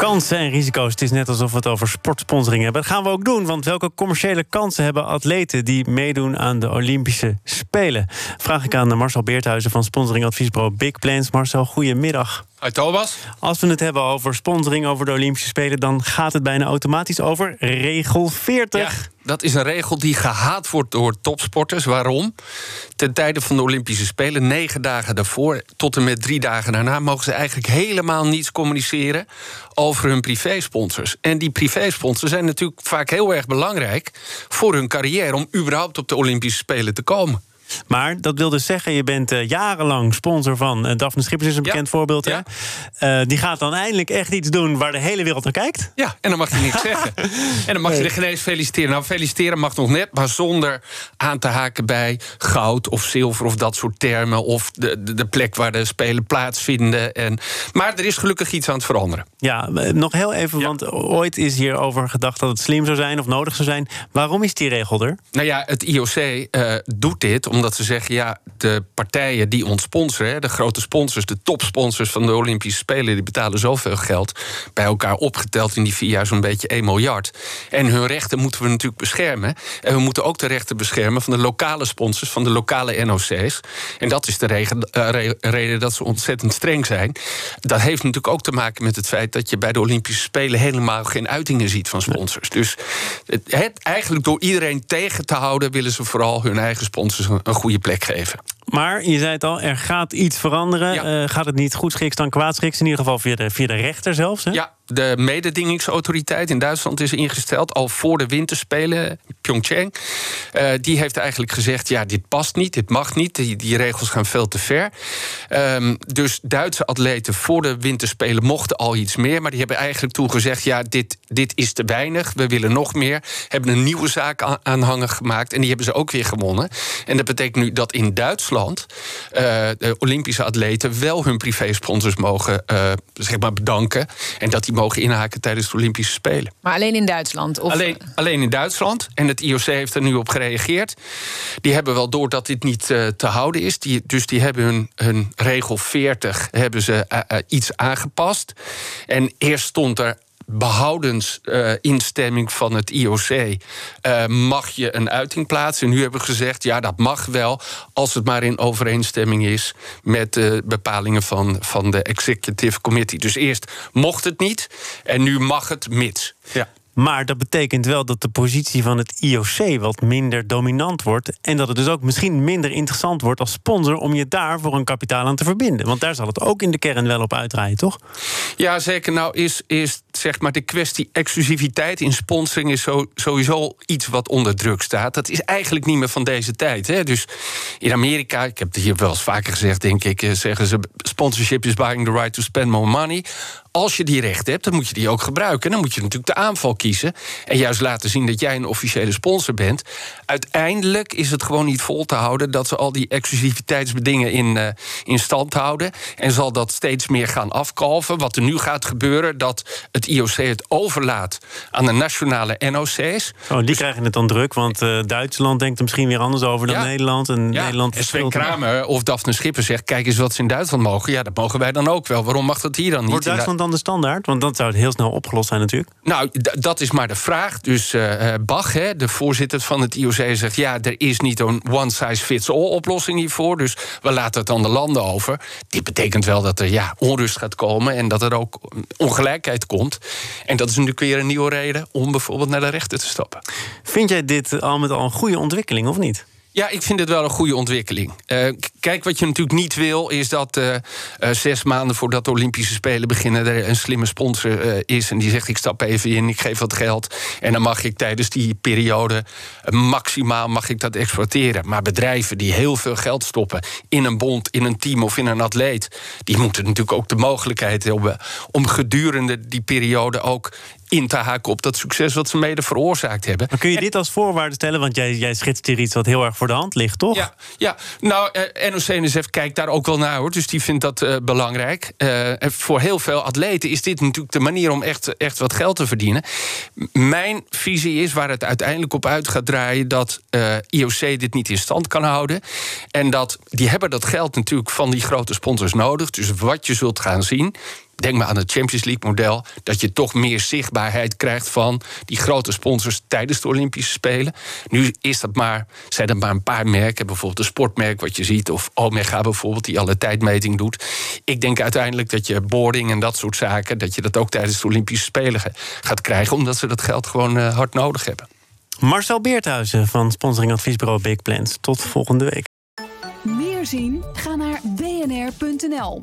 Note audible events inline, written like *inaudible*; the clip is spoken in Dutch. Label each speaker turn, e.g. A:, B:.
A: Kansen en risico's. Het is net alsof we het over sportsponsoring hebben. Dat gaan we ook doen, want welke commerciële kansen hebben atleten die meedoen aan de Olympische Spelen? Vraag ik aan Marcel Beerthuizen van sponsoringadviesbureau Big Plans. Marcel, goedemiddag.
B: Hoi Thomas.
A: Als we het hebben over sponsoring over de Olympische Spelen, dan gaat het bijna automatisch over regel 40.
B: Ja, dat is een regel die gehaat wordt door topsporters. Waarom? Ten tijde van de Olympische Spelen, negen dagen daarvoor tot en met drie dagen daarna, mogen ze eigenlijk helemaal niets communiceren over hun privésponsors. En die privésponsors zijn natuurlijk vaak heel erg belangrijk voor hun carrière om überhaupt op de Olympische Spelen te komen.
A: Maar dat wil dus zeggen, je bent uh, jarenlang sponsor van uh, Daphne Schippers, is een bekend voorbeeld. Ja. Uh, die gaat dan eindelijk echt iets doen waar de hele wereld naar kijkt.
B: Ja, en dan mag je niks *laughs* zeggen. En dan mag je de genees feliciteren. Nou, feliciteren mag nog net, maar zonder aan te haken bij goud of zilver of dat soort termen. Of de, de, de plek waar de spelen plaatsvinden. En, maar er is gelukkig iets aan het veranderen.
A: Ja, nog heel even, ja. want ooit is hierover gedacht dat het slim zou zijn of nodig zou zijn. Waarom is die regel er?
B: Nou ja, het IOC doet dit om omdat ze zeggen: ja, de partijen die ons sponsoren, de grote sponsors, de topsponsors van de Olympische Spelen, die betalen zoveel geld. Bij elkaar opgeteld in die vier jaar zo'n beetje 1 miljard. En hun rechten moeten we natuurlijk beschermen. En we moeten ook de rechten beschermen van de lokale sponsors, van de lokale NOC's. En dat is de uh, reden dat ze ontzettend streng zijn. Dat heeft natuurlijk ook te maken met het feit dat je bij de Olympische Spelen helemaal geen uitingen ziet van sponsors. Dus het, eigenlijk door iedereen tegen te houden, willen ze vooral hun eigen sponsors een goede plek geven.
A: Maar je zei het al, er gaat iets veranderen. Ja. Uh, gaat het niet goed schiks dan kwaadschiks? In ieder geval via de, via de rechter zelfs. Hè?
B: Ja, de mededingingsautoriteit in Duitsland is ingesteld al voor de winterspelen, Pyeongchang. Uh, die heeft eigenlijk gezegd: ja, dit past niet, dit mag niet, die, die regels gaan veel te ver. Um, dus Duitse atleten voor de winterspelen mochten al iets meer, maar die hebben eigenlijk toegezegd: ja, dit, dit is te weinig, we willen nog meer. Hebben een nieuwe zaak aanhanger gemaakt en die hebben ze ook weer gewonnen. En dat betekent nu dat in Duitsland uh, de Olympische atleten wel hun privésponsors mogen uh, zeg maar bedanken en dat die mogen inhaken tijdens de Olympische Spelen.
C: Maar alleen in Duitsland? Of...
B: Alleen, alleen in Duitsland. En het IOC heeft er nu op gereageerd. Die hebben wel door dat dit niet uh, te houden is. Die, dus die hebben hun, hun regel 40 hebben ze, iets aangepast. En eerst stond er behoudens uh, instemming van het IOC uh, mag je een uiting plaatsen. En nu hebben we gezegd, ja, dat mag wel, als het maar in overeenstemming is met de bepalingen van, van de Executive Committee. Dus eerst mocht het niet en nu mag het mits.
A: Ja. Maar dat betekent wel dat de positie van het IOC wat minder dominant wordt. En dat het dus ook misschien minder interessant wordt als sponsor om je daar voor een kapitaal aan te verbinden. Want daar zal het ook in de kern wel op uitdraaien, toch?
B: Ja, zeker. Nou, is, is zeg maar de kwestie exclusiviteit in sponsoring is sowieso iets wat onder druk staat. Dat is eigenlijk niet meer van deze tijd. Hè? Dus in Amerika, ik heb het hier wel eens vaker gezegd, denk ik, eh, zeggen ze: sponsorship is buying the right to spend more money als je die rechten hebt, dan moet je die ook gebruiken. En dan moet je natuurlijk de aanval kiezen. En juist laten zien dat jij een officiële sponsor bent. Uiteindelijk is het gewoon niet vol te houden dat ze al die exclusiviteitsbedingen in, uh, in stand houden. En zal dat steeds meer gaan afkalven. Wat er nu gaat gebeuren, dat het IOC het overlaat aan de nationale NOC's.
A: Oh, die dus, krijgen het dan druk, want uh, Duitsland denkt er misschien weer anders over dan ja, Nederland. En
B: ja,
A: Nederland
B: en Sven Kramer of Daphne Schipper zegt: kijk eens wat ze in Duitsland mogen. Ja, dat mogen wij dan ook wel. Waarom mag dat hier dan niet?
A: Wordt Duitsland dan de standaard? Want dan zou het heel snel opgelost zijn natuurlijk.
B: Nou, dat is maar de vraag. Dus uh, Bach, hè, de voorzitter van het IOC, zegt... ja, er is niet een one-size-fits-all oplossing hiervoor... dus we laten het aan de landen over. Dit betekent wel dat er ja, onrust gaat komen... en dat er ook ongelijkheid komt. En dat is natuurlijk weer een nieuwe reden... om bijvoorbeeld naar de rechter te stappen.
A: Vind jij dit al met al een goede ontwikkeling, of niet?
B: Ja, ik vind het wel een goede ontwikkeling. Uh, kijk, wat je natuurlijk niet wil, is dat uh, uh, zes maanden voordat de Olympische Spelen beginnen, er een slimme sponsor is. En die zegt: Ik stap even in, ik geef wat geld. En dan mag ik tijdens die periode maximaal mag ik dat exploiteren. Maar bedrijven die heel veel geld stoppen in een bond, in een team of in een atleet, die moeten natuurlijk ook de mogelijkheid hebben om gedurende die periode ook in te haken op dat succes wat ze mede veroorzaakt hebben.
A: Maar kun je dit als voorwaarde stellen? Want jij, jij schetst hier iets wat heel erg voor de hand ligt, toch?
B: Ja, ja. nou, eh, NOC-NSF kijkt daar ook wel naar, hoor. Dus die vindt dat uh, belangrijk. Uh, voor heel veel atleten is dit natuurlijk de manier om echt, echt wat geld te verdienen. Mijn visie is, waar het uiteindelijk op uit gaat draaien... dat uh, IOC dit niet in stand kan houden. En dat die hebben dat geld natuurlijk van die grote sponsors nodig. Dus wat je zult gaan zien denk maar aan het Champions League model, dat je toch meer zichtbaarheid krijgt van die grote sponsors tijdens de Olympische Spelen. Nu is dat maar, zijn er maar een paar merken, bijvoorbeeld een sportmerk wat je ziet, of Omega bijvoorbeeld, die alle tijdmeting doet. Ik denk uiteindelijk dat je boarding en dat soort zaken, dat je dat ook tijdens de Olympische Spelen gaat krijgen, omdat ze dat geld gewoon uh, hard nodig hebben.
A: Marcel Beerthuizen van sponsoringadviesbureau Big Plans. Tot volgende week.
C: Meer zien? Ga naar bnr.nl.